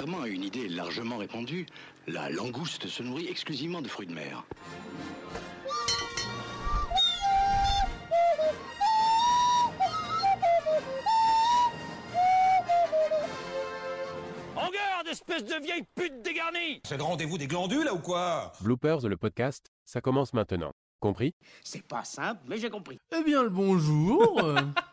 Contrairement à une idée largement répandue, la langouste se nourrit exclusivement de fruits de mer. En garde, espèce de vieille pute dégarnie C'est le rendez-vous des glandules, là, ou quoi? Bloopers, le podcast, ça commence maintenant. Compris? C'est pas simple, mais j'ai compris. Eh bien, le bonjour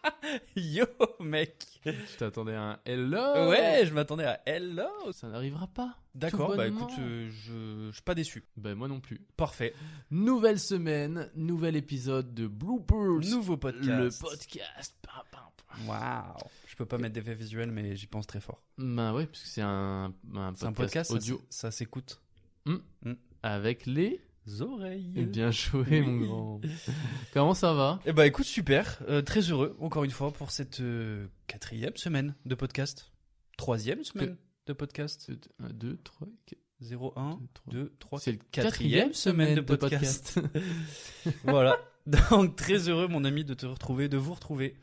Yo, mec Je t'attendais à un hello? Ouais, je m'attendais à hello Ça n'arrivera pas. D'accord, bah écoute, euh, je... je suis pas déçu. Ben, moi non plus. Parfait. Nouvelle semaine, nouvel épisode de Bloopers. Nouveau podcast. Le podcast. Pam, pam, pam. Waouh Je peux pas mettre d'effet visuel, mais j'y pense très fort. Ben ouais, parce que c'est un, un podcast, C'est un podcast, ça audio s- ça s'écoute. Hmm. Hmm. avec les... Oreilles. Bien joué, Oui. mon grand. Comment ça va? Eh bah écoute, super. Euh, très heureux, encore une fois, pour cette euh, quatrième semaine de podcast. Troisième semaine de podcast. 1, 2, 3, 0, 1, 2, 3, C'est le quatrième semaine de podcast. voilà. Donc très heureux, mon ami, de te retrouver, de vous retrouver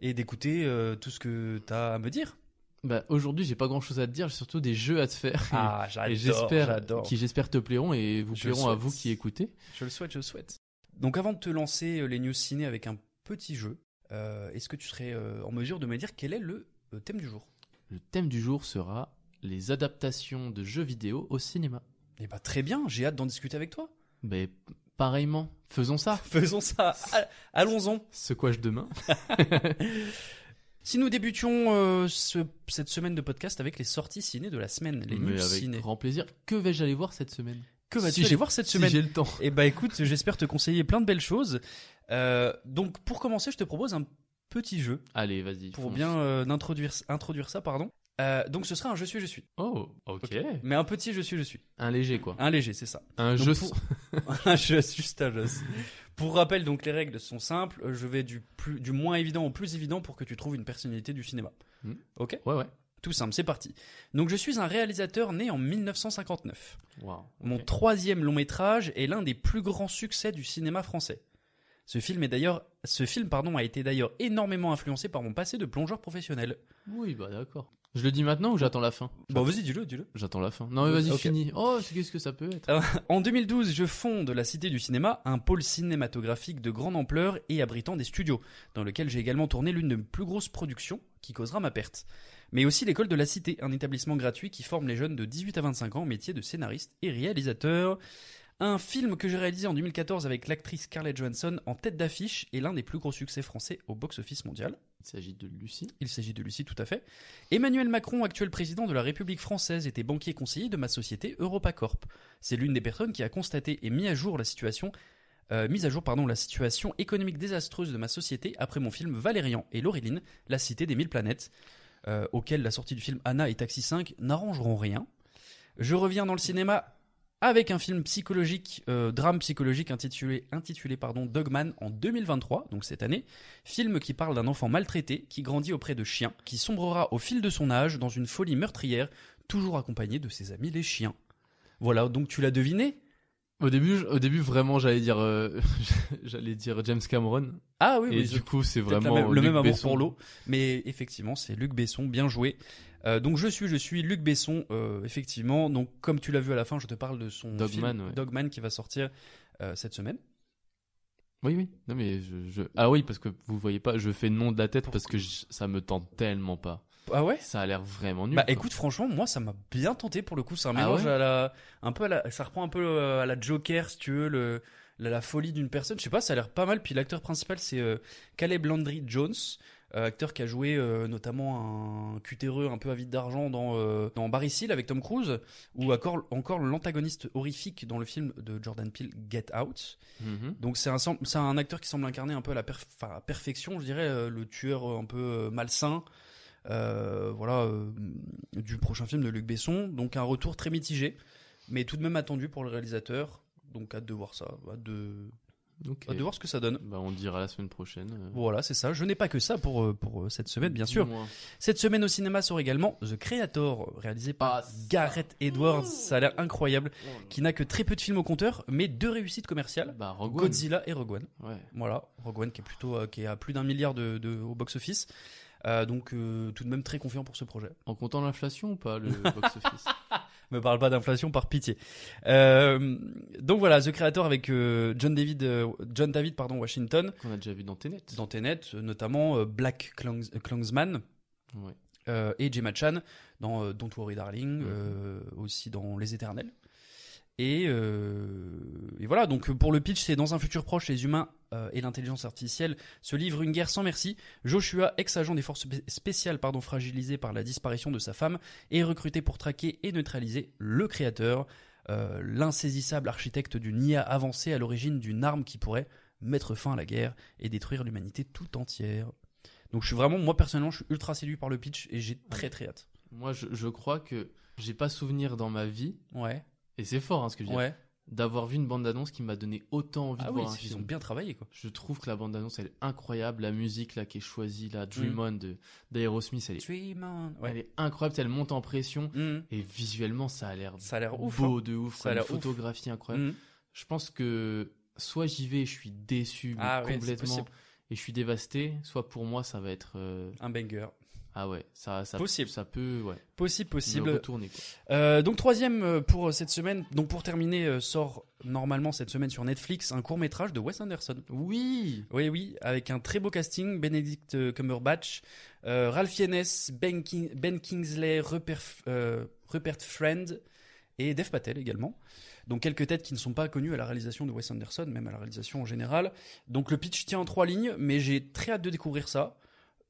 et d'écouter euh, tout ce que tu as à me dire. Bah, aujourd'hui, j'ai pas grand chose à te dire, j'ai surtout des jeux à te faire. Ah, et j'adore, j'espère, j'adore. qui j'espère te plairont et vous Je plairont à vous qui écoutez. Je le souhaite, je le souhaite. Donc avant de te lancer euh, les news ciné avec un petit jeu, euh, est-ce que tu serais euh, en mesure de me dire quel est le euh, thème du jour? Le thème du jour sera les adaptations de jeux vidéo au cinéma. Eh bah très bien, j'ai hâte d'en discuter avec toi. Mais pareillement, faisons ça. Faisons ça, All- allons-en. Secouage demain. Si nous débutions euh, ce- cette semaine de podcast avec les sorties ciné de la semaine, les Mais news avec ciné. grand plaisir. Que vais-je aller voir cette semaine? Que vas-tu Si aller j'ai- voir cette si semaine? j'ai le temps. Eh bah écoute, j'espère te conseiller plein de belles choses. Euh, donc pour commencer, je te propose un petit jeu Allez, vas-y. pour fonce. bien euh, introduire, introduire ça, pardon. Euh, donc ce sera un je suis je suis. Oh, ok. Mais un petit je suis je suis. Un léger, quoi. Un léger, c'est ça. Un Donc, jeu. pour- un jeu, juste un jeu. Pour rappel, donc les règles sont simples. Je vais du, plus, du moins évident au plus évident pour que tu trouves une personnalité du cinéma. Hmm. Ok? Ouais, ouais. Tout simple, c'est parti. Donc je suis un réalisateur né en 1959. Waouh. Mon troisième long métrage est l'un des plus grands succès du cinéma français. Ce film est d'ailleurs, ce film pardon a été d'ailleurs énormément influencé par mon passé de plongeur professionnel. Oui, bah d'accord. Je le dis maintenant ou j'attends la fin? Bon, vas-y, dis-le, dis-le. J'attends la fin. Non, mais vas-y, Ok. finis. Oh, c'est qu'est-ce que ça peut être? Euh, En 2012, je fonde la Cité du Cinéma, un pôle cinématographique de grande ampleur et abritant des studios, dans lequel j'ai également tourné l'une de mes plus grosses productions, qui causera ma perte. Mais aussi l'école de la Cité, un établissement gratuit qui forme les jeunes de 18 à 25 ans au métier de scénariste et réalisateur. Un film que j'ai réalisé en 2014 avec l'actrice Scarlett Johansson en tête d'affiche et l'un des plus gros succès français au box-office mondial. Il s'agit de Lucie. Il s'agit de Lucie, tout à fait. Emmanuel Macron, actuel président de la République française, était banquier conseiller de ma société EuropaCorp. C'est l'une des personnes qui a constaté et mis à jour la situation, euh, mise à jour pardon, la situation économique désastreuse de ma société après mon film Valérian et Laureline, La Cité des Mille Planètes, euh, auquel la sortie du film Anna et Taxi 5 n'arrangeront rien. Je reviens dans le cinéma avec un film psychologique, euh, drame psychologique intitulé, intitulé pardon, Dogman en 2023, donc cette année. Film qui parle d'un enfant maltraité qui grandit auprès de chiens, qui sombrera au fil de son âge dans une folie meurtrière, toujours accompagné de ses amis les chiens. Voilà, donc tu l'as deviné? Au début, au début vraiment, j'allais dire, euh, j'allais dire James Cameron. Ah oui, Et oui, du coup, c'est vraiment même- le Luc même amour Besson. pour l'eau. Mais effectivement, c'est Luc Besson, bien joué. Euh, donc je suis, je suis Luc Besson, euh, effectivement. Donc comme tu l'as vu à la fin, je te parle de son Dogman, film ouais. Dogman qui va sortir euh, cette semaine. Oui, oui. Non, mais je, je- Ah oui, parce que vous voyez pas, je fais nom de la tête parce que je- ça me tente tellement pas. Ah ouais? Ça a l'air vraiment nul. Bah quoi. écoute, franchement, moi ça m'a bien tenté pour le coup. C'est un Ah mélange ouais? à la, un peu à la, ça reprend un peu à la Joker, si tu veux, le, la, la folie d'une personne. Je sais pas, ça a l'air pas mal. Puis l'acteur principal, c'est Caleb Landry Jones, acteur qui a joué euh, notamment un cutéreux un peu avide d'argent dans, euh, dans Barry Seal avec Tom Cruise, ou encore, encore l'antagoniste horrifique dans le film de Jordan Peele, Get Out. Mhm. Donc c'est un, c'est un acteur qui semble incarner un peu à la perf- enfin, à la perfection, je dirais, euh, le tueur euh, un peu euh, malsain. euh, voilà, euh, du prochain film de Luc Besson. Donc un retour très mitigé, mais tout de même attendu pour le réalisateur. Donc hâte de voir ça, hâte de, Ok. hâte de voir ce que ça donne. Bah, on dira la semaine prochaine. euh. Voilà, c'est ça. Je n'ai pas que ça pour, euh, pour euh, cette semaine, bien sûr. Cette semaine au cinéma sort également The Creator, réalisé par Ah. Gareth Edwards. Ça a l'air incroyable. Qui n'a que très peu de films au compteur, mais deux réussites commerciales. Bah. Godzilla et Rogue One. Ouais. Voilà, Rogue One qui est plutôt euh, qui est à plus d'un milliard de, de- au box-office. Euh, donc euh, tout de même très confiant pour ce projet. En comptant l'inflation ou pas, le box-office? Me parle pas d'inflation par pitié. Euh, donc voilà, The Creator avec euh, John David euh, John David pardon Washington Qu'on a déjà vu dans Tenet. dans Tenet, notamment Black Ouais. euh, et Gemma Chan dans Don't Worry Darling, euh, aussi dans Les Éternels. Et, euh, et voilà, donc pour le pitch, c'est dans un futur proche, les humains euh, et l'intelligence artificielle se livrent une guerre sans merci. Joshua, ex-agent des forces spé- spéciales, pardon, fragilisé par la disparition de sa femme, est recruté pour traquer et neutraliser le créateur, euh, l'insaisissable architecte d'une IA avancée à l'origine d'une arme qui pourrait mettre fin à la guerre et détruire l'humanité tout entière. Donc je suis vraiment, moi personnellement, je suis ultra séduit par le pitch et j'ai très très hâte. Moi, je, je crois que j'ai pas souvenir dans ma vie, Ouais, et c'est fort hein, ce que je dis, ouais. d'avoir vu une bande-annonce qui m'a donné autant envie Ah de oui, voir un ils ont bien travaillé quoi. Je trouve que la bande-annonce, elle est incroyable. La musique là qui est choisie, la Dream Mm. On d'Aerosmith, elle est, Dream on. elle est incroyable. Elle monte en pression. Mhm. Et visuellement, ça a l'air Ça a l'air ouf. beau hein. de ouf. Ça a l'air ouf. photographie incroyable. Mhm. Je pense que soit j'y vais et je suis déçu Ah complètement et je suis dévasté, soit pour moi ça va être euh, Un banger. Ah ouais, ça ça Possible. ça peut ouais, Possible, possible. retourner quoi. Euh, donc troisième euh, pour euh, cette semaine. Donc pour terminer, sort normalement cette semaine sur Netflix un court métrage de Wes Anderson. Oui. Oui, oui, avec un très beau casting, Benedict Cumberbatch, euh, Ralph Fiennes, Ben, King- Ben Kingsley, Rupert, euh, Rupert Friend et Dev Patel également. Donc quelques têtes qui ne sont pas connues à la réalisation de Wes Anderson, même à la réalisation en général. Donc le pitch tient en trois lignes, mais j'ai très hâte de découvrir ça.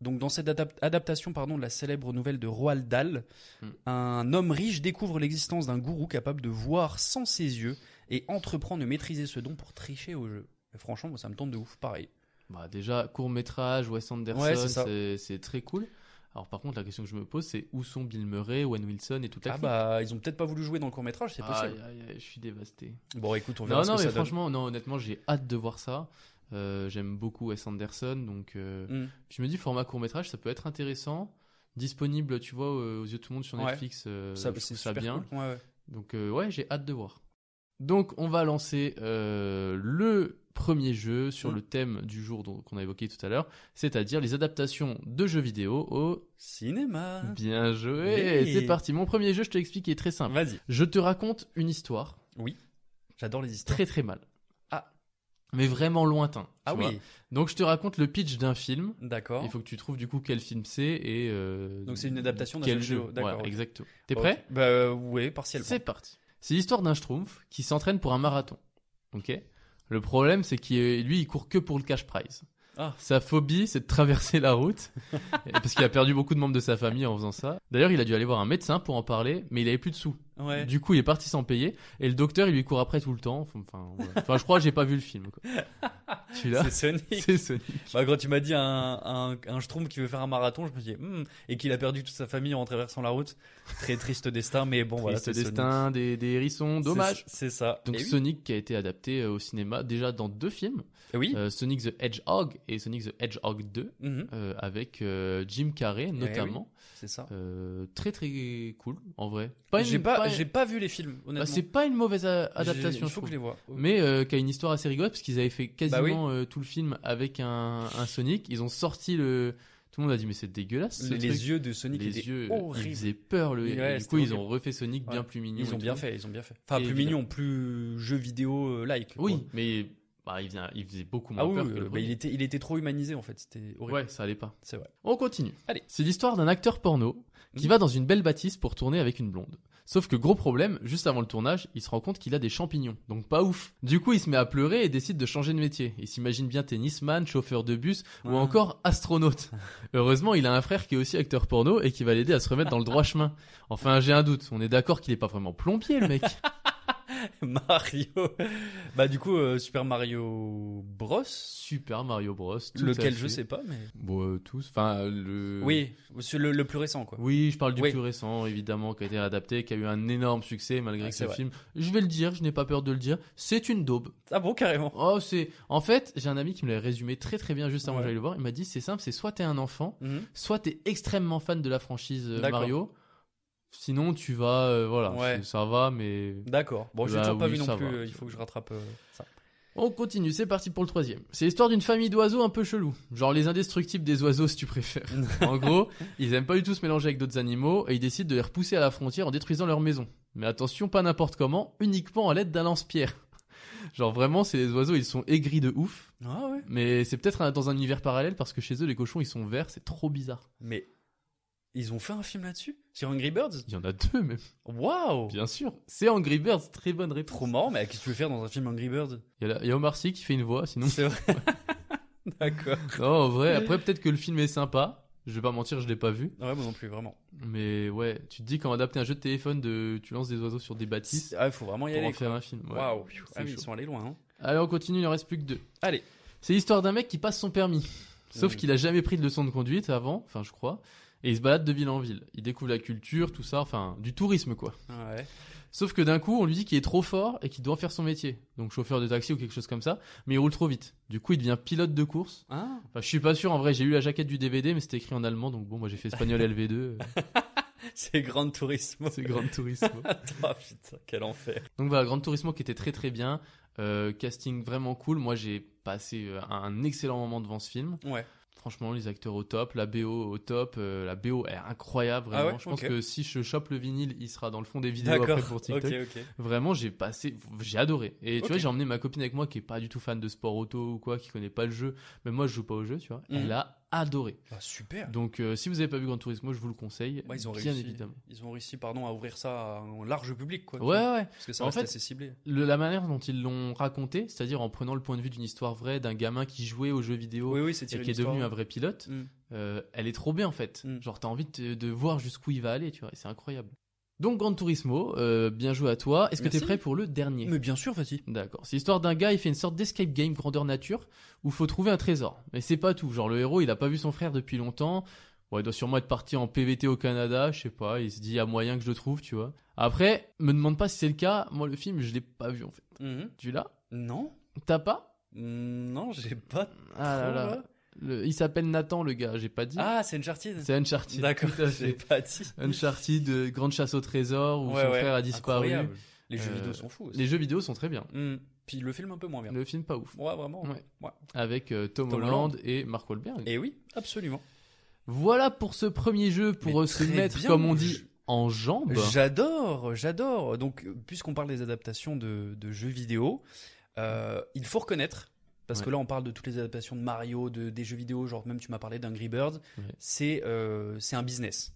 Donc dans cette adap- adaptation pardon, de la célèbre nouvelle de Roald Dahl, Mm. un homme riche découvre l'existence d'un gourou capable de voir sans ses yeux et entreprend de maîtriser ce don pour tricher au jeu. Et franchement, moi, ça me tente de ouf, pareil. Bah déjà court métrage Wes Anderson, Ouais, c'est très cool. Alors par contre la question que je me pose c'est où sont Bill Murray, Owen Wilson et toute la Ah clique? bah, ils ont peut-être pas voulu jouer dans le court métrage, c'est possible. Aïe, aïe, aïe, je suis dévasté. Bon, écoute, on verra Non, ce non, que mais ça donne. franchement, non, honnêtement, j'ai hâte de voir ça. Euh, J'aime beaucoup Wes Anderson, donc euh, Mm. je me dis format court métrage, ça peut être intéressant, disponible, tu vois, euh, aux yeux de tout le monde sur Ouais. Netflix. euh, Ça, je ça bien. cool. Ouais, ouais. Donc ouais, j'ai hâte de voir. Donc on va lancer le premier jeu sur Mm. le thème du jour qu'on a évoqué tout à l'heure, c'est-à-dire les adaptations de jeux vidéo au Cinéma. bien joué. Oui. C'est parti. Mon premier jeu, je te l'explique, est très simple. Vas-y. Je te raconte une histoire Oui. J'adore les histoires. très très mal. Mais vraiment lointain. Ah oui. vois. Donc je te raconte le pitch d'un film. D'accord. Il faut que tu trouves du coup quel film c'est et euh, Donc c'est une adaptation d'un quel jeu jeu. D'accord, ok. exactement. T'es prêt Bah euh, ouais, partiellement. C'est parti. C'est l'histoire d'un schtroumpf qui s'entraîne pour un marathon. Ok? Le problème c'est qu'il lui il court que pour le cash prize. Ah. Sa phobie c'est de traverser la route parce qu'il a perdu beaucoup de membres de sa famille en faisant ça. D'ailleurs il a dû aller voir un médecin pour en parler mais il avait plus de sous. Ouais. Du coup, il est parti sans payer et le docteur, il lui court après tout le temps. Enfin, voilà. enfin je crois que j'ai pas vu le film. C'est Sonic. C'est Sonic. Bah, quand tu m'as dit un, un, qui veut faire un marathon, je me dis, hmm, et qu'il a perdu toute sa famille en traversant la route. Très triste destin, mais bon, voilà. Triste c'est destin des, des hérissons, dommage. C'est ça. Donc Et oui. Sonic qui a été adapté euh, au cinéma déjà dans deux films, Oui. Euh, Sonic the Hedgehog et Sonic the Hedgehog 2, Mhm. euh, avec euh, Jim Carrey notamment. C'est ça. Euh, très très cool en vrai. Pas J'ai pas, pas- j'ai pas vu les films, bah, honnêtement. c'est pas une mauvaise adaptation. Il je faut que je les vois. Mais euh, qui a une histoire assez rigolote parce qu'ils avaient fait quasiment Bah euh, tout le film avec un, un Sonic. Ils ont sorti le. Tout le monde a dit mais c'est dégueulasse. ce les, les truc. yeux de Sonic les étaient yeux, horribles. ils faisaient peur. Le... Ouais, et du coup, ils ont refait Sonic bien plus mignon. Ils ont bien fait, ils ont bien fait. Enfin, Et plus mignon, plus jeu vidéo like. quoi. Oui, mais bah, il, faisait, il faisait beaucoup moins Ah oui, peur que le bah, il était, il était trop humanisé en fait. C'était horrible. Ouais, ça allait pas. C'est vrai. On continue. Allez. C'est l'histoire d'un acteur porno qui Mhm. va dans une belle bâtisse pour tourner avec une blonde. Sauf que gros problème, juste avant le tournage, il se rend compte qu'il a des champignons, donc pas ouf. Du coup, il se met à pleurer et décide de changer de métier. Il s'imagine bien tennisman, chauffeur de bus ou encore astronaute. Heureusement, il a un frère qui est aussi acteur porno et qui va l'aider à se remettre dans le droit chemin. Enfin, j'ai un doute. On est d'accord qu'il est pas vraiment plombier, le mec. Mario. Bah du coup, euh, Super Mario Bros. Super Mario Bros. tout Lequel je sais pas, mais. Bon, euh, tous. Enfin, le. Oui, c'est le, le plus récent quoi. Oui, je parle du Oui. plus récent, évidemment, qui a été adapté, qui a eu un énorme succès malgré Ah, que c'est ce vrai. film. Je vais le dire, je n'ai pas peur de le dire. C'est une daube. Ah bon, carrément. Oh, c'est. En fait, j'ai un ami qui me l'a résumé très très bien juste avant que Ouais. j'aille le voir. Il m'a dit c'est simple, c'est soit t'es un enfant, Mhm. soit t'es extrêmement fan de la franchise euh, D'accord. Mario. Sinon, tu vas, euh, voilà, Ouais. ça va, mais D'accord. Bon, j'ai Bah toujours pas oui, vu non plus. va. euh, Il faut que je rattrape euh, ça. On continue, c'est parti pour le troisième. C'est l'histoire d'une famille d'oiseaux un peu chelou. Genre les indestructibles des oiseaux si tu préfères. en gros, ils aiment pas du tout se mélanger avec d'autres animaux et ils décident de les repousser à la frontière en détruisant leur maison. Mais attention, pas n'importe comment, uniquement à l'aide d'un lance-pierre. Genre vraiment, c'est les oiseaux, ils sont aigris de ouf. Ah ouais. Mais c'est peut-être dans un univers parallèle parce que chez eux, les cochons, ils sont verts, c'est trop bizarre. Mais ils ont fait un film là-dessus? Sur Angry Birds? Il y en a deux même. Waouh. Bien sûr. C'est Angry Birds, très bonne réponse. Trop marrant. Mais qu'est-ce que tu veux faire dans un film Angry Birds? Il y, a la- il y a Omar Sy qui fait une voix, sinon... C'est vrai. D'accord. Non, en vrai, après peut-être que le film est sympa. Je vais pas mentir, je l'ai pas vu. Ouais, moi non plus, vraiment. Mais ouais, tu te dis quand adapter un jeu de téléphone, de, tu lances des oiseaux sur des bâtisses Ah, il faut vraiment y pour aller. en faire un film. ouais. Waouh. Ah oui, ils chaud. sont allés loin. Hein. Allez, on continue, il en reste plus que deux. Allez. C'est l'histoire d'un mec qui passe son permis. Sauf Mm. qu'il a jamais pris de leçon de conduite avant, enfin je crois, et il se balade de ville en ville. Il découvre la culture, tout ça, enfin du tourisme quoi. Ouais. Sauf que d'un coup, on lui dit qu'il est trop fort et qu'il doit faire son métier. Donc chauffeur de taxi ou quelque chose comme ça, mais il roule trop vite. Du coup, il devient pilote de course. Ah. Enfin, je suis pas sûr en vrai, j'ai lu la jaquette du DVD mais c'était écrit en allemand donc bon, moi j'ai fait espagnol LV2, euh, C'est Grand Turismo. c'est Grand Turismo. Ah putain, quel enfer. Donc voilà, Grand Turismo qui était très très bien, euh, casting vraiment cool. Moi j'ai passé euh, un excellent moment devant ce film. Ouais. Franchement, les acteurs au top, la BO au top, euh, la BO est incroyable vraiment. Ah ouais je pense que si je chope le vinyle, il sera dans le fond des vidéos après pour TikTok. Ok, ok. Vraiment, j'ai passé, j'ai adoré. Et tu vois, j'ai emmené ma copine avec moi qui est pas du tout fan de sport auto ou quoi, qui connaît pas le jeu. Mais moi, je joue pas au jeu, tu vois. Mhm. Elle a adoré. Ah, super. Donc, euh, si vous avez pas vu Grand Turismo, je vous le conseille. Ils ont bien réussi. évidemment. Ils ont réussi, pardon, à ouvrir ça à un large public, quoi. Ouais, ouais. Parce que ça En reste fait, assez ciblé. Le- la manière dont ils l'ont raconté, c'est-à-dire en prenant le point de vue d'une histoire vraie d'un gamin qui jouait aux jeux vidéo Oui, oui, c'est et qui est devenu un vrai pilote, Mm. euh, elle est trop bien en fait. Mm. Genre t'as envie de, de voir jusqu'où il va aller, tu vois, c'est incroyable. Donc Grand Turismo, euh, bien joué à toi. Est-ce que t'es prêt pour le dernier? Mais bien sûr, vas-y. D'accord. C'est l'histoire d'un gars, il fait une sorte d'escape game grandeur nature où faut trouver un trésor. Mais c'est pas tout. Genre le héros, il a pas vu son frère depuis longtemps. Ouais, il doit sûrement être parti en PVT au Canada, je sais pas. Il se dit, a moyen que je le trouve, tu vois. Après, me demande pas si c'est le cas. Moi, le film, je l'ai pas vu en fait. Mhm. Tu l'as? Non T'as pas? Non, j'ai pas. Ah trop, là. là. Le- il s'appelle Nathan, le gars, j'ai pas dit. Ah, c'est Uncharted. c'est Uncharted. D'accord, j'ai pas dit. Uncharted, euh, grande chasse au trésor, où Ouais, son ouais. frère a disparu. Incroyable. Les jeux Euh, vidéo sont fous aussi. Les jeux vidéo sont très bien. Mm. Puis le film un peu moins bien. Le film, pas ouf. Ouais, vraiment. Ouais. Ouais. Avec euh, Tom, Tom Holland et Mark Wahlberg. Et oui, absolument. Voilà pour ce premier jeu, pour Mais se mettre, bien, comme on je- dit, en jambes. J'adore, j'adore. Donc, puisqu'on parle des adaptations de, de jeux vidéo, euh, il faut reconnaître, parce que là on parle de toutes les adaptations de Mario, de, des jeux vidéo, genre même tu m'as parlé d'Angry Birds, Ouais. c'est euh, c'est un business.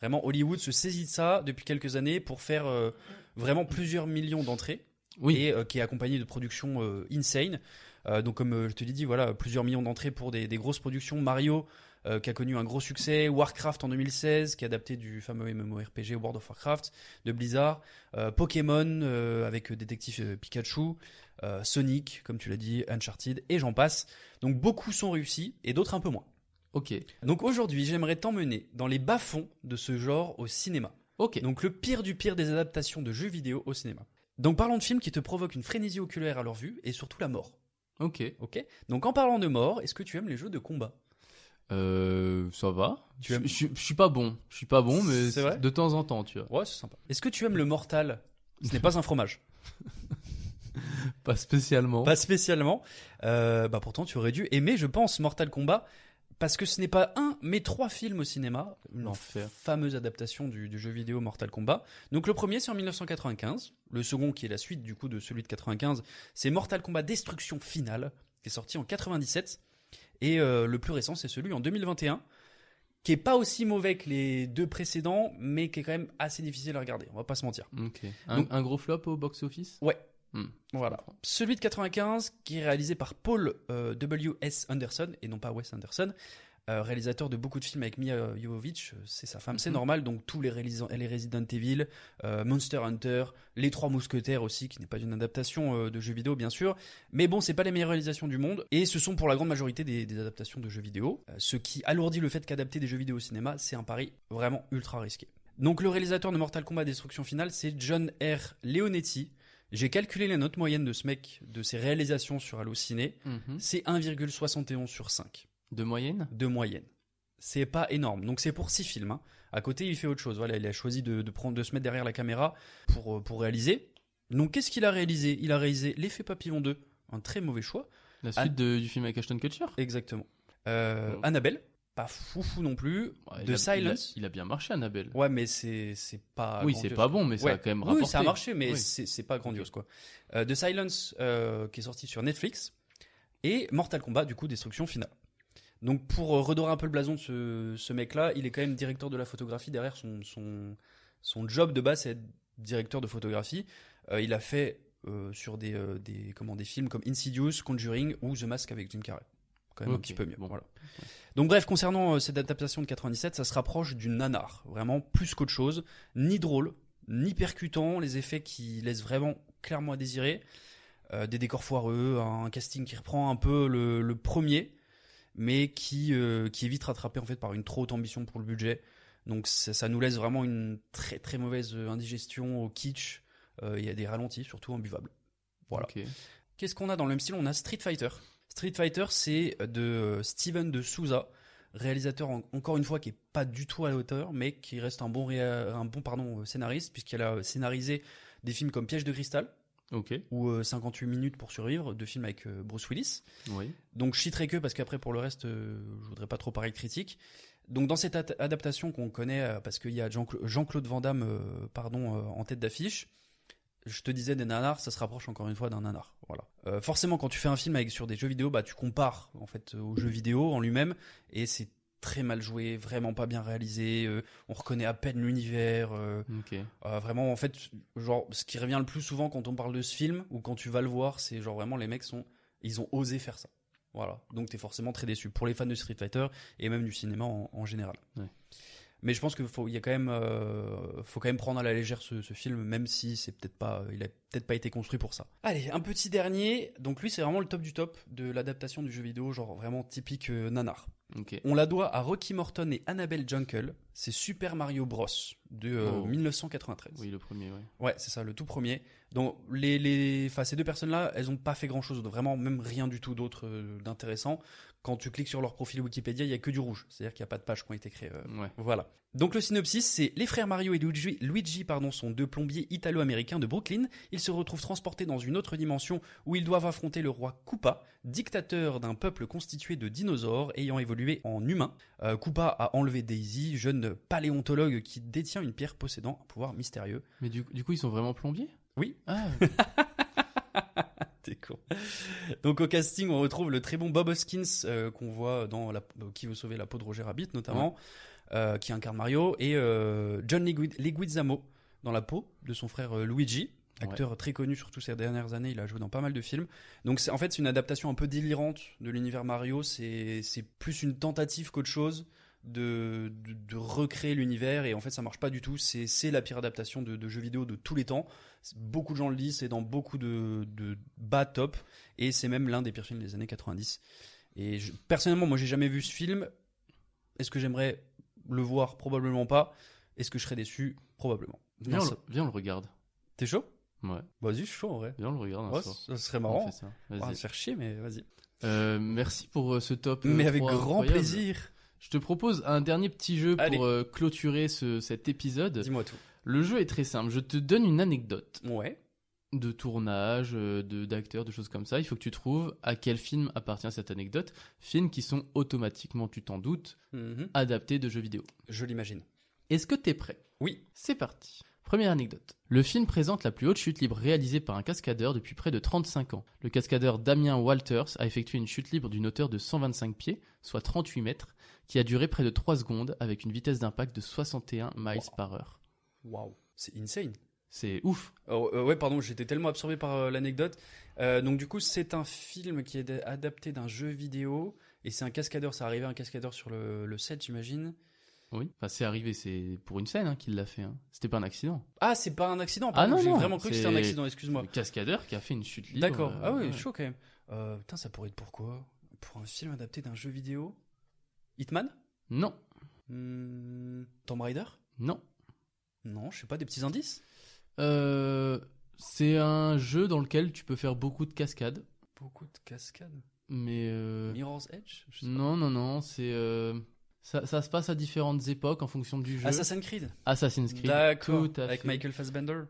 Vraiment, Hollywood se saisit de ça depuis quelques années pour faire euh, vraiment plusieurs millions d'entrées Oui. et euh, qui est accompagné de productions insane. Donc comme je te l'ai dit, voilà, plusieurs millions d'entrées pour des, des grosses productions. Mario, qui a connu un gros succès, Warcraft en 2016, qui est adapté du fameux MMORPG World of Warcraft de Blizzard, Pokémon avec Détective Pikachu, euh, Sonic, comme tu l'as dit, Uncharted, et j'en passe. Donc beaucoup sont réussis et d'autres un peu moins. Ok. Donc aujourd'hui, j'aimerais t'emmener dans les bas-fonds de ce genre au cinéma. Ok. Donc le pire du pire des adaptations de jeux vidéo au cinéma. Donc parlons de films qui te provoquent une frénésie oculaire à leur vue et surtout la mort. Ok. Ok. Donc en parlant de mort, est-ce que tu aimes les jeux de combat? Euh, ça va. Tu je, aimes- je, je suis pas bon. Je suis pas bon, mais de temps en temps, tu vois. Ouais, c'est sympa. Est-ce que tu aimes le mortal? Ce n'est pas un fromage. Pas spécialement. Pas spécialement. Euh, bah pourtant, tu aurais dû aimer, je pense, Mortal Kombat. Parce que ce n'est pas un, mais trois films au cinéma. L'enfer. fameuse adaptation du, du jeu vidéo Mortal Kombat. Donc le premier, c'est en 1995. Le second, qui est la suite du coup de celui de 95, c'est Mortal Kombat Destruction Finale, qui est sorti en 97. Et euh, le plus récent, c'est celui en 2021, qui est pas aussi mauvais que les deux précédents, mais qui est quand même assez difficile à regarder. On va pas se mentir. Un, Donc- un gros flop au box-office? Ouais. Hmm. Voilà. Celui de 95, qui est réalisé par Paul euh, W.S. Anderson, et non pas Wes Anderson, euh, réalisateur de beaucoup de films avec Mia Jovovich, euh, c'est sa femme, c'est Mhm. normal, donc tous les, réalisa- les Resident Evil, euh, Monster Hunter, Les Trois Mousquetaires aussi, qui n'est pas une adaptation de jeux vidéo bien sûr, mais bon, c'est pas les meilleures réalisations du monde, et ce sont pour la grande majorité des, des adaptations de jeux vidéo, ce qui alourdit le fait qu'adapter des jeux vidéo au cinéma, c'est un pari vraiment ultra risqué. Donc le réalisateur de Mortal Kombat Destruction Finale, c'est John R. Leonetti. J'ai calculé la note moyenne de ce mec, de ses réalisations sur Allociné, Mhm. c'est 1,71 sur 5 De moyenne? De moyenne. C'est pas énorme. Donc c'est pour 6 films. hein. À côté, il fait autre chose. Voilà, il a choisi de, de prendre, de se mettre derrière la caméra pour, euh, pour réaliser. Donc qu'est-ce qu'il a réalisé? Il a réalisé L'effet papillon 2, un très mauvais choix. La suite de- du film avec Ashton Kutcher? Exactement. Euh. Annabelle, pas foufou non plus. Ouais, il de a- Silence. Il a, il a bien marché, Annabelle. Ouais, mais c'est c'est pas. Oui, c'est pas bon, mais ça a quand même Oui, ça a rapporté. marché, mais Oui. c'est c'est pas grandiose quoi. Euh, The Silence, euh, qui est sorti sur Netflix, et Mortal Kombat, du coup, Destruction Finale. Donc pour euh, redorer un peu le blason de ce, ce mec-là, il est quand même directeur de la photographie. Derrière son son son job de base, c'est être directeur de photographie. Euh, il a fait sur des des comment des films comme Insidious, Conjuring ou The Mask avec Jim Carrey. Quand même un petit peu mieux. bon. Voilà. Donc bref, concernant euh, cette adaptation de 97, ça se rapproche du nanar, vraiment plus qu'autre chose, ni drôle, ni percutant, les effets qui laissent vraiment clairement à désirer, euh, des décors foireux, un casting qui reprend un peu le, le premier, mais qui, euh, qui est vite rattrapé en fait par une trop haute ambition pour le budget. Donc ça, ça nous laisse vraiment une très très mauvaise indigestion au kitsch. Il y a des ralentis, surtout imbuvables. Voilà. Qu'est-ce qu'on a dans le même style? On a Street Fighter. Street Fighter, c'est de euh, Steven de Souza, réalisateur en- encore une fois qui est pas du tout à la hauteur, mais qui reste un bon, réa- un bon pardon, euh, scénariste, puisqu'il a scénarisé des films comme Piège de cristal ou euh, 58 minutes pour survivre, deux films avec euh, Bruce Willis. Oui. Donc je citerai que parce qu'après pour le reste, euh, je voudrais pas trop parler de critique. Donc dans cette at- adaptation qu'on connaît, euh, parce qu'il y a Jean-Cla- Jean-Claude Van Damme euh, pardon, euh, en tête d'affiche, je te disais des nanars, ça se rapproche encore une fois d'un nanar. Voilà. Euh, forcément, quand tu fais un film avec sur des jeux vidéo, bah tu compares en fait au jeu vidéo en lui-même, et c'est très mal joué, vraiment pas bien réalisé. euh, on reconnaît à peine l'univers. euh, euh, vraiment, en fait, genre, ce qui revient le plus souvent quand on parle de ce film ou quand tu vas le voir, c'est genre vraiment les mecs sont, ils ont osé faire ça. Voilà. Donc t'es forcément très déçu pour les fans de Street Fighter et même du cinéma en, en général. Ouais. Mais je pense qu'il faut, il y a quand même, euh, faut quand même prendre à la légère ce, ce film, même si c'est peut-être pas, il a peut-être pas été construit pour ça. Allez, un petit dernier. Donc lui, c'est vraiment le top du top de l'adaptation du jeu vidéo, genre vraiment typique euh, nanar. Ok. On la doit à Rocky Morton et Annabelle Jungle. C'est Super Mario Bros de euh, Oh. 1993. Oui, le premier, ouais. Ouais, c'est ça, le tout premier. Donc, les, les, enfin, ces deux personnes-là, elles ont pas fait grand-chose, vraiment même rien du tout d'autre euh, d'intéressant. Quand tu cliques sur leur profil Wikipédia, il y a que du rouge, c'est-à-dire qu'il n'y a pas de pages qui ont été créées. euh, Ouais. Voilà. Donc le synopsis, c'est les frères Mario et Luigi, Luigi pardon, sont deux plombiers italo-américains de Brooklyn. Ils se retrouvent transportés dans une autre dimension où ils doivent affronter le roi Koopa, dictateur d'un peuple constitué de dinosaures ayant évolué en humains. Euh, Koopa a enlevé Daisy, jeune paléontologue qui détient une pierre possédant un pouvoir mystérieux. Mais du, du coup, ils sont vraiment plombiers? Oui, Ah, T'es con. Donc au casting, on retrouve le très bon Bob Hoskins euh, qu'on voit dans la, euh, Qui veut sauver la peau de Roger Rabbit notamment, euh, qui incarne Mario, et euh, John Legui- Leguizamo dans la peau de son frère Luigi. Acteur très connu, surtout ces dernières années, il a joué dans pas mal de films. Donc c'est en fait c'est une adaptation un peu délirante de l'univers Mario. C'est c'est plus une tentative qu'autre chose de, de, de recréer l'univers et en fait ça marche pas du tout. C'est la pire adaptation de, de jeux vidéo de tous les temps. Beaucoup de gens le disent, c'est dans beaucoup de, de bas top et c'est même l'un des pires films des années 90. Et je- personnellement, moi j'ai jamais vu ce film. Est-ce que j'aimerais le voir? Probablement pas. Est-ce que je serais déçu? Probablement. Viens, Non, on ça- viens, on le regarde. T'es chaud? Ouais. Vas-y, je suis chaud en vrai. Viens, on le regarde Ouais, ça serait marrant. ça. On va se faire chier, mais vas-y. Euh, merci pour euh, ce top. euh, Mais avec 3 grand incroyable. plaisir. Je te propose un dernier petit jeu Allez. pour euh, clôturer ce, cet épisode. Dis-moi tout. Le jeu est très simple. Je te donne une anecdote Ouais. de tournage, euh, de d'acteurs, de choses comme ça. Il faut que tu trouves à quel film appartient cette anecdote. Films qui sont automatiquement, tu t'en doutes, Mhm. adaptés de jeux vidéo. Je l'imagine. Est-ce que t'es prêt? Oui. C'est parti. Première anecdote. Le film présente la plus haute chute libre réalisée par un cascadeur depuis près de 35 ans. Le cascadeur Damien Walters a effectué une chute libre d'une hauteur de 125 pieds, soit 38 mètres, qui a duré près de 3 secondes avec une vitesse d'impact de 61 miles par heure. Waouh. C'est insane. C'est ouf. Oh, euh, ouais, pardon, j'étais tellement absorbé par euh, l'anecdote. Euh, donc, du coup, c'est un film qui est adapté d'un jeu vidéo. Et c'est un cascadeur. Ça arrivait un cascadeur sur le, le set, j'imagine. Oui. Enfin, c'est arrivé, c'est pour une scène hein, qu'il l'a fait. hein. C'était pas un accident. Ah, c'est pas un accident. Ah non, J'ai vraiment cru que c'était un accident, excuse-moi. Le cascadeur qui a fait une chute libre. D'accord. ah oui, ouais. chaud quand même. Putain, ça pourrait être pourquoi? Pour un film adapté d'un jeu vidéo? Hitman? Non, Hmm, Tomb Raider? Non. Non, je sais pas, des petits indices? Euh, c'est un jeu dans lequel tu peux faire beaucoup de cascades, Beaucoup de cascades? mais euh, Mirror's Edge? Je sais pas. non, non, non. C'est euh, ça, ça se passe à différentes époques en fonction du jeu. Assassin's Creed? Assassin's Creed. D'accord. Avec fait. Michael Fassbender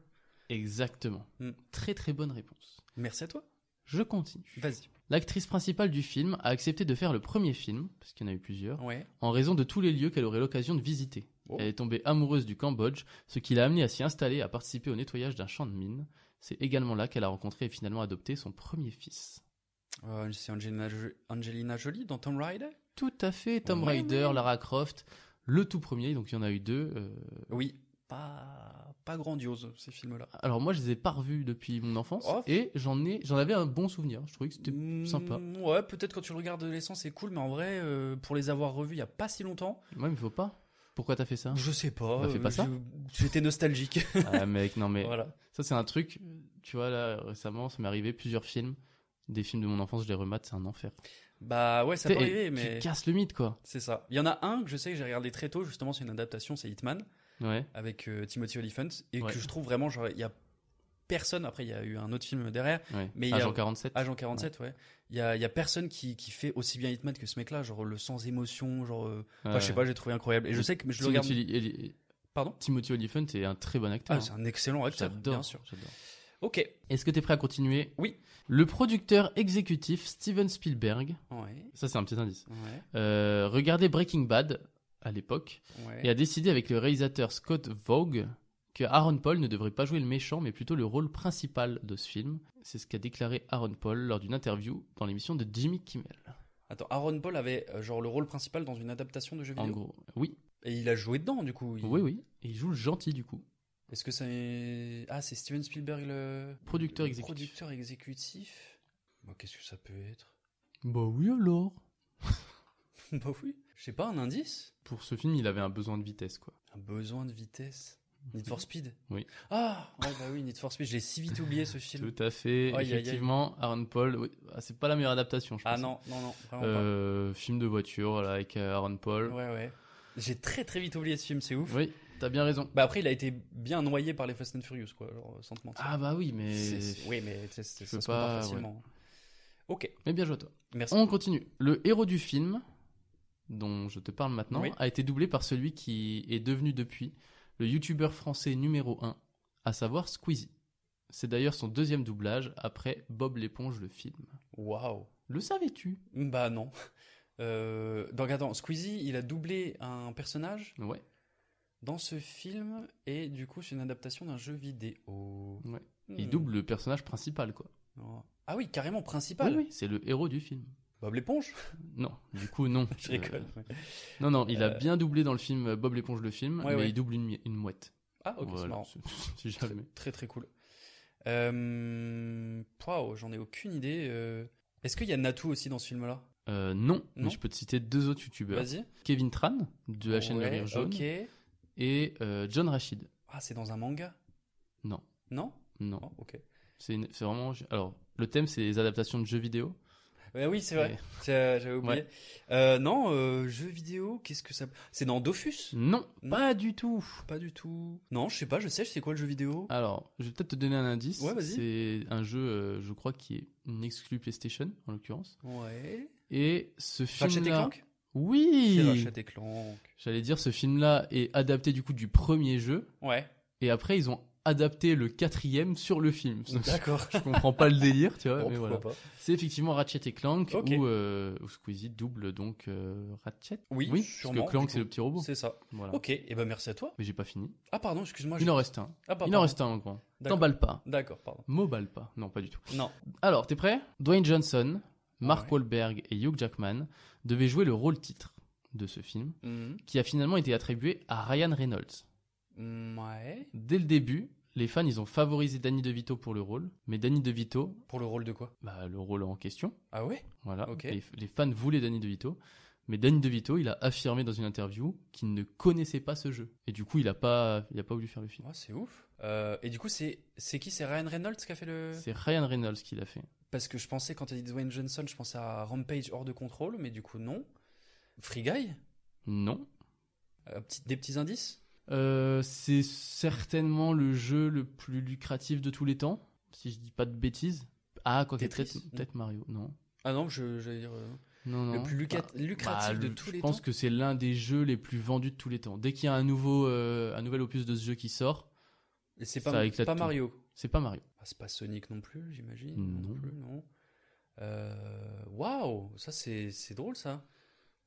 Exactement. Hmm. Très très bonne réponse. Merci à toi. Je continue. Vas-y. L'actrice principale du film a accepté de faire le premier film, parce qu'il y en a eu plusieurs, Ouais. en raison de tous les lieux qu'elle aurait l'occasion de visiter. Oh. Elle est tombée amoureuse du Cambodge, ce qui l'a amenée à s'y installer et à participer au nettoyage d'un champ de mine. C'est également là qu'elle a rencontré et finalement adopté son premier fils. Euh, c'est Angelina, Jo- Angelina Jolie dans Tomb Raider? Tout à fait, Tom Ouais, Raider. Lara Croft, le tout premier, donc il y en a eu deux. euh, Oui. Pas, pas grandiose, ces films-là. Alors moi je les ai pas revus depuis mon enfance Oh. et j'en ai j'en avais un bon souvenir. Je trouvais que c'était Mm, sympa. Ouais, peut-être quand tu le regardes de l'essence, c'est cool, mais en vrai, euh, pour les avoir revus il y a pas si longtemps, Ouais mais faut pas. Pourquoi t'as fait ça? Je sais pas. Bah, fais pas euh, ça. J'étais nostalgique. Ah mec non mais voilà. ça c'est un truc. Tu vois là récemment ça m'est arrivé plusieurs films, des films de mon enfance je les remate c'est un enfer. Bah ouais, ça peut arriver, mais Tu casses le mythe quoi. c'est ça. Il y en a un que je sais que j'ai regardé très tôt, justement, c'est une adaptation, c'est Hitman, Ouais. avec euh, Timothy Olyphant, et Ouais. que je trouve vraiment, genre, il y a personne, après il y a eu un autre film derrière, ouais. Mais il y a- Agent 47. Agent 47, ouais. Il y a, il y a personne qui, qui fait aussi bien Hitman que ce mec-là, genre le sans émotion, genre. euh, enfin, je sais pas, j'ai trouvé incroyable. Et je sais que mais je le regarde. Eli- Pardon? Timothy Olyphant est un très bon acteur. Ah, c'est un excellent acteur, J'adore, bien sûr. j'adore. Ok. Est-ce que t'es prêt à continuer? Oui. Le producteur exécutif Steven Spielberg, Ouais. ça c'est un petit indice, Ouais. euh, regardait Breaking Bad à l'époque Ouais. et a décidé avec le réalisateur Scott Vogue que Aaron Paul ne devrait pas jouer le méchant mais plutôt le rôle principal de ce film. C'est ce qu'a déclaré Aaron Paul lors d'une interview dans l'émission de Jimmy Kimmel. Attends, Aaron Paul avait euh, genre le rôle principal dans une adaptation de jeu En vidéo. gros, oui, Et il a joué dedans, du coup. il- oui, oui. Et il joue le gentil du coup. Est-ce que c'est. Ah, c'est Steven Spielberg le. Producteur le exécutif. Producteur exécutif. Bah, qu'est-ce que ça peut être? Bah oui alors. Bah oui. Je sais pas, un indice? Pour ce film, il avait un besoin de vitesse quoi. Un besoin de vitesse? Need for Speed? Oui. Ah Ouais, bah oui, Need for Speed, je l'ai si vite oublié ce film. Tout à fait. Effectivement, Aaron Paul, oui. Ah, c'est pas la meilleure adaptation, je pense. Ah non, non, non, vraiment Euh, film de voiture, voilà, avec euh, Aaron Paul. Ouais, ouais. J'ai très très vite oublié ce film, c'est ouf. Oui, t'as bien raison. Bah après, il a été bien noyé par les Fast and Furious, quoi, genre, sans te mentir. Ah bah oui, mais. Oui, mais ça se pas, facilement. Ok, Mais bien joué à toi. merci. On continue. Le héros du film, dont je te parle maintenant, Oui. a été doublé par celui qui est devenu depuis le youtubeur français numéro 1, à savoir Squeezie. C'est d'ailleurs son deuxième doublage après Bob l'éponge le film. Waouh. Le savais-tu? Bah non. Euh, donc attends, Squeezie, il a doublé un personnage? Ouais. dans ce film et du coup c'est une adaptation d'un jeu vidéo. ouais. Il Hmm. double le personnage principal, quoi. Oh. Ah oui, carrément principal. Oui, oui, c'est le héros du film. Bob l'éponge? Non, du coup, non. Je rigole. Euh, Non, non, il a Euh, bien doublé dans le film Bob l'éponge le film, Ouais, mais ouais. il double une, mouette. Ah ok, c'est marrant. si jamais. Très très cool. Euh... Waouh, j'en ai aucune idée. euh. Est-ce qu'il y a Natu aussi dans ce film-là? Euh, non, Non mais je peux te citer deux autres youtubeurs. Vas-y. Kevin Tran, de la chaîne Le Rire Jaune, Ok. et euh, John Rachid. Ah, c'est dans un manga? Non, Non? Non. Oh, ok. C'est vraiment. Alors, le thème, c'est les adaptations de jeux vidéo. Ouais, oui, c'est vrai. J'avais oublié. Ouais. Euh, non, euh, jeux vidéo, qu'est-ce que ça. C'est dans Dofus? Non, Non. pas du tout. Pas du tout. Non, je sais pas, je sais, c'est quoi le jeu vidéo? Alors, je vais peut-être te donner un indice. Ouais, vas-y. C'est un jeu, euh, je crois, qui est une exclue PlayStation, en l'occurrence. Ouais. Et ce Ratchet film-là. Clank? C'est Oui Ratchet et Clank. J'allais dire, ce film-là est adapté du coup du premier jeu. Ouais. Et après, ils ont adapté le quatrième sur le film. D'accord. Je comprends pas le délire, tu vois. Bon, mais voilà. C'est effectivement Ratchet et Clank Ok. où, euh, où Squeezie double donc euh, Ratchet. Oui, oui sûrement, parce que Clank c'est le petit robot. C'est ça. Voilà. Ok, et ben merci à toi. Mais j'ai pas fini. Ah, pardon, excuse-moi. Il en reste un. Ah, bah, Il en reste un grand. D'accord. T'emballes pas. D'accord, pardon. M'emballe pas. Non, pas du tout. Non. Alors, t'es prêt? Dwayne Johnson, Mark Ouais. Wahlberg et Hugh Jackman devaient jouer le rôle titre de ce film, Mhm. qui a finalement été attribué à Ryan Reynolds. Ouais. Dès le début, les fans ils ont favorisé Danny DeVito pour le rôle, mais Danny DeVito, Pour le rôle de quoi? Bah, le rôle en question, Ah ouais? Voilà, les, les fans voulaient Danny DeVito, mais Danny DeVito il a affirmé dans une interview qu'il ne connaissait pas ce jeu, et du coup il a pas, il a pas voulu faire le film. Ah, c'est ouf. Euh, et du coup, c'est c'est qui? C'est Ryan Reynolds qui a fait le. C'est Ryan Reynolds qui l'a fait. Parce que je pensais, quand tu as dit Dwayne Johnson, je pensais à Rampage hors de contrôle, mais du coup, non. Free Guy? Non. Euh, petit- Des petits indices? Euh, c'est certainement le jeu le plus lucratif de tous les temps, si je dis pas de bêtises. Ah, quoi que peut-être Mario, non. Ah non, je- j'allais dire. euh, Non, non. Le plus Bah, lucratif bah, de le- tous je les pense temps que c'est l'un des jeux les plus vendus de tous les temps. Dès qu'il y a un nouveau, euh, un nouvel opus de ce jeu qui sort, Et c'est ça pas. Mario. c'est pas Mario. Ah, c'est pas Sonic non plus, j'imagine. Non. plus, non. Waouh, ça c'est c'est drôle ça.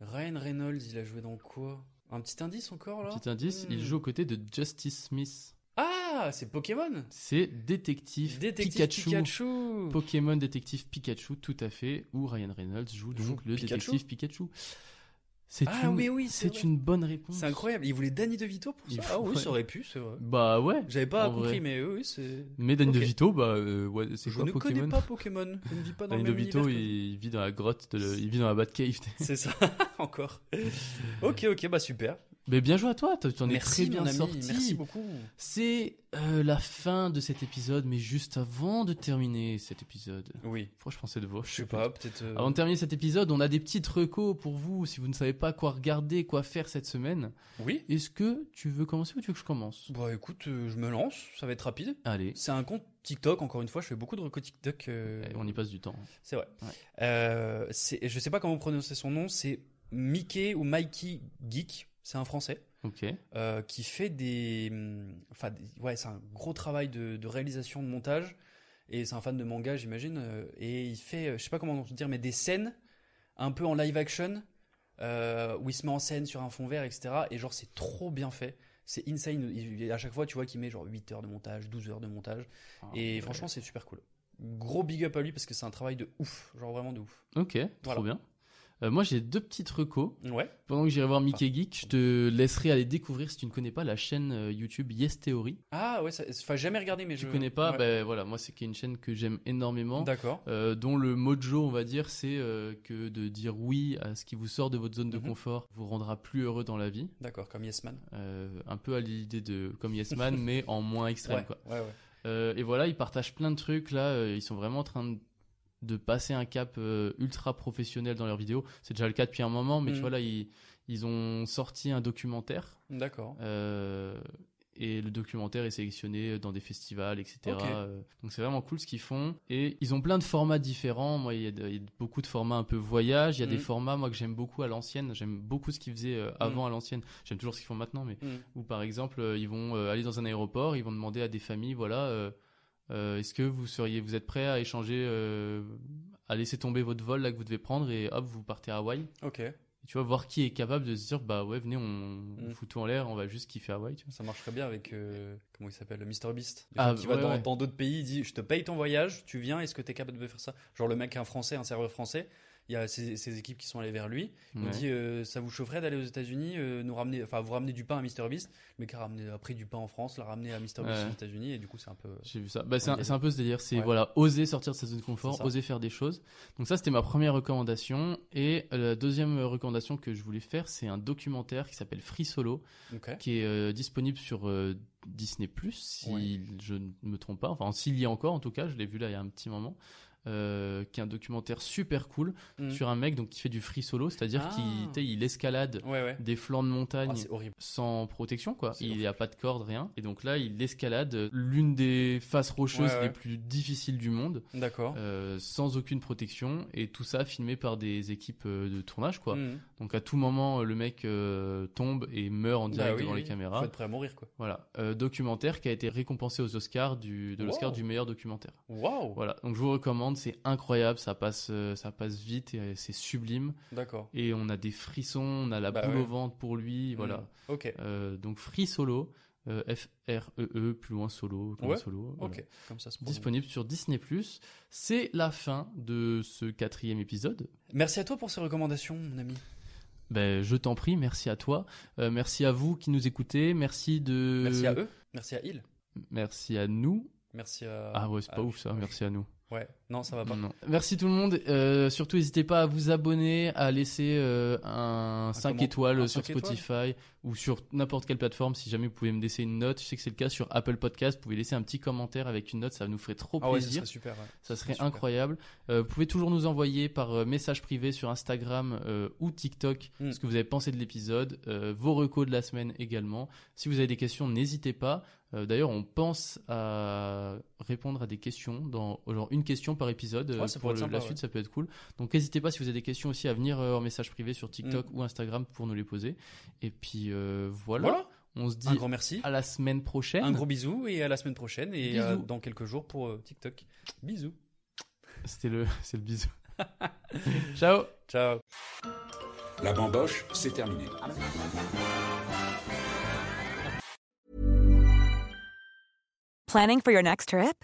Ryan Reynolds, il a joué dans quoi? Un petit indice encore là Petit indice, il Hmm. joue aux côtés de Justice Smith. Ah, c'est Pokémon C'est détective, Détective Pikachu. Pikachu. Pokémon détective Pikachu, tout à fait, où Ryan Reynolds joue Joue donc le Pikachu détective Pikachu. C'est Ah, une, mais oui, c'est une bonne réponse. C'est incroyable. Il voulait Danny DeVito pour ça Ah oui, ça aurait pu, c'est vrai. Bah ouais. J'avais pas compris, vrai. mais oui, c'est. Mais Danny Ok. DeVito, bah euh, ouais, c'est Je quoi ne Pokémon connais pas Pokémon. Je ne vis pas dans Danny le même DeVito, il vit dans la grotte, de le- il vit dans la Batcave. C'est ça, encore. ok, ok, bah super. Mais bien joué à toi, t'en es Merci, très bien ami, sorti. merci beaucoup. C'est euh, la fin de cet épisode, mais juste avant de terminer cet épisode. Oui. Pourquoi je pensais de vous Je sais pas, peut-être. euh, Avant de terminer cet épisode, on a des petites recos pour vous si vous ne savez pas quoi regarder, quoi faire cette semaine. Oui. Est-ce que tu veux commencer ou tu veux que je commence? Bah écoute, euh, je me lance, ça va être rapide. Allez, C'est un compte TikTok, encore une fois, je fais beaucoup de recos TikTok. euh, on y passe du temps. C'est vrai. Ouais. C'est- je sais pas comment prononcer son nom, c'est Mickey ou Mikey Geek, c'est un français. Euh, qui fait des. hum, Enfin, des- ouais, c'est un gros travail de, de réalisation, de montage. Et c'est un fan de manga, j'imagine. euh, et il fait, euh, je sais pas comment dire, mais des scènes un peu en live action, euh, où il se met en scène sur un fond vert, etc. Et genre, c'est trop bien fait. C'est insane. Il- à chaque fois, tu vois qu'il met genre 8 heures de montage, 12 heures de montage. et ouais. franchement, c'est super cool. Gros big up à lui parce que c'est un travail de ouf. Genre vraiment de ouf. Ok, trop Voilà. bien. Euh, moi, j'ai deux petites recos. Ouais. Pendant que j'irai voir Mickey Geek, je te laisserai aller découvrir si tu ne connais pas la chaîne euh, YouTube Yes Theory. Ah ouais, ça- enfin, jamais regardé, mais Tu je. connais pas Ouais. Ben voilà, moi c'est une chaîne que j'aime énormément. D'accord. euh, dont le mojo, on va dire, c'est euh, que de dire oui à ce qui vous sort de votre zone de Mhm. confort vous rendra plus heureux dans la vie. D'accord, comme Yes Man. Euh, un peu à l'idée de comme Yes Man, mais en moins extrême. Ouais, Quoi. ouais, ouais. Et voilà, ils partagent plein de trucs là. ils sont vraiment en train de, de passer un cap euh, ultra professionnel dans leurs vidéos. C'est déjà le cas depuis un moment, mais tu vois là, ils, ils ont sorti un documentaire. D'accord. euh, et le documentaire est sélectionné dans des festivals, etc. Euh, donc c'est vraiment cool ce qu'ils font. Et ils ont plein de formats différents. Moi, il y a, de- il y a beaucoup de formats un peu voyage. Il y a des Mhm. formats, moi, que j'aime beaucoup à l'ancienne. J'aime beaucoup ce qu'ils faisaient avant à l'ancienne. J'aime toujours ce qu'ils font maintenant, mais ou par exemple, ils vont aller dans un aéroport, ils vont demander à des familles, voilà, euh, est-ce que vous seriez, vous êtes prêts à échanger, euh, à laisser tomber votre vol là que vous devez prendre et hop, vous partez à Hawaï? Ok. Et tu vois, voir qui est capable de se dire, bah ouais, venez, on, on Mm. fout tout en l'air, on va juste kiffer Hawaï. Tu vois. Ça marcherait bien avec euh, comment il s'appelle, le Mr Beast. Des Ah, qui va ouais, dans ouais. dans d'autres pays, il dit je te paye ton voyage, tu viens, est-ce que t'es capable de faire ça? Genre le mec un français, un serveur français, il y a ces, ces équipes qui sont allées vers lui. Ils ont dit euh, ça vous chaufferait d'aller aux États-Unis, euh, nous ramener, enfin vous ramener du pain à Mr Beast. Le mec a, ramené, a pris du pain en France, l'a ramené à Mr Beast Ouais. aux États-Unis et du coup c'est un peu. J'ai vu ça. Bah, c'est un, un peu ce délire. C'est Ouais. voilà, oser sortir de sa zone de confort, oser faire des choses. Donc ça, c'était ma première recommandation. Et euh, la deuxième recommandation que je voulais faire, c'est un documentaire qui s'appelle Free Solo, qui est euh, disponible sur Disney si Ouais. je ne me trompe pas. Enfin, s'il y a encore, en tout cas, je l'ai vu là il y a un petit moment. Euh, qui est un documentaire super cool Mhm. sur un mec donc qui fait du free solo, c'est-à-dire Ah. qu'il il escalade Ouais ouais. des flancs de montagne Ah, horrible. sans protection quoi. Il n'y a pas de corde, rien. Et donc là, il escalade euh, l'une des faces rocheuses Ouais, les plus difficiles du monde, D'accord. euh, sans aucune protection, et tout ça filmé par des équipes de tournage quoi. Mhm. Donc à tout moment, euh, le mec euh, tombe et meurt en direct Bah oui, devant oui. les caméras. Faut être prêt à mourir quoi. Voilà, Euh, documentaire qui a été récompensé aux Oscars du, de l'Oscar Wow. du meilleur documentaire. Waouh. Voilà, donc je vous recommande, c'est incroyable, ça passe, ça passe vite et c'est sublime. D'accord. Et on a des frissons, on a la Bah boule ouais. au ventre pour lui, voilà. Mhm. Ok. Euh, donc Free Solo, euh, F-R-E-E, plus loin solo, comme Ouais, solo. voilà. Ok. Comme ça se. Disponible sur Disney+. C'est la fin de ce quatrième épisode. Merci à toi pour ces recommandations, mon ami. Ben, je t'en prie, merci à toi. Euh, merci à vous qui nous écoutez. Merci de... Merci à eux. Merci à il. Merci à nous. Merci à. Ah ouais, c'est à- pas ouf ça, merci à nous. Ouais. Non, ça va pas. Non. Merci tout le monde. Euh, surtout, n'hésitez pas à vous abonner, à laisser euh, un 5 comment- étoiles un sur 5 étoiles Spotify ou sur n'importe quelle plateforme. Si jamais vous pouvez me laisser une note, je sais que c'est le cas sur Apple Podcast. Vous pouvez laisser un petit commentaire avec une note, ça nous ferait trop Ah ouais, ça plaisir. serait super. ouais. Ça serait super. incroyable. Euh, vous pouvez toujours nous envoyer par message privé sur Instagram euh, ou TikTok Mm. ce que vous avez pensé de l'épisode, euh, vos recos de la semaine également. Si vous avez des questions, n'hésitez pas. Euh, D'ailleurs, on pense à répondre à des questions, dans genre une question par épisode euh, Ouais, pour la suite, ouais. ça peut être cool. Donc n'hésitez pas si vous avez des questions aussi à venir euh, en message privé sur TikTok Mm. ou Instagram pour nous les poser. Et puis euh, voilà. Voilà. On se dit Un grand merci. à la semaine prochaine. Un gros bisou et à la semaine prochaine et euh, dans quelques jours pour euh, TikTok. Bisous. C'était le, c'est le bisou. Ciao. Ciao. La bamboche, c'est terminé. Planning for your next trip?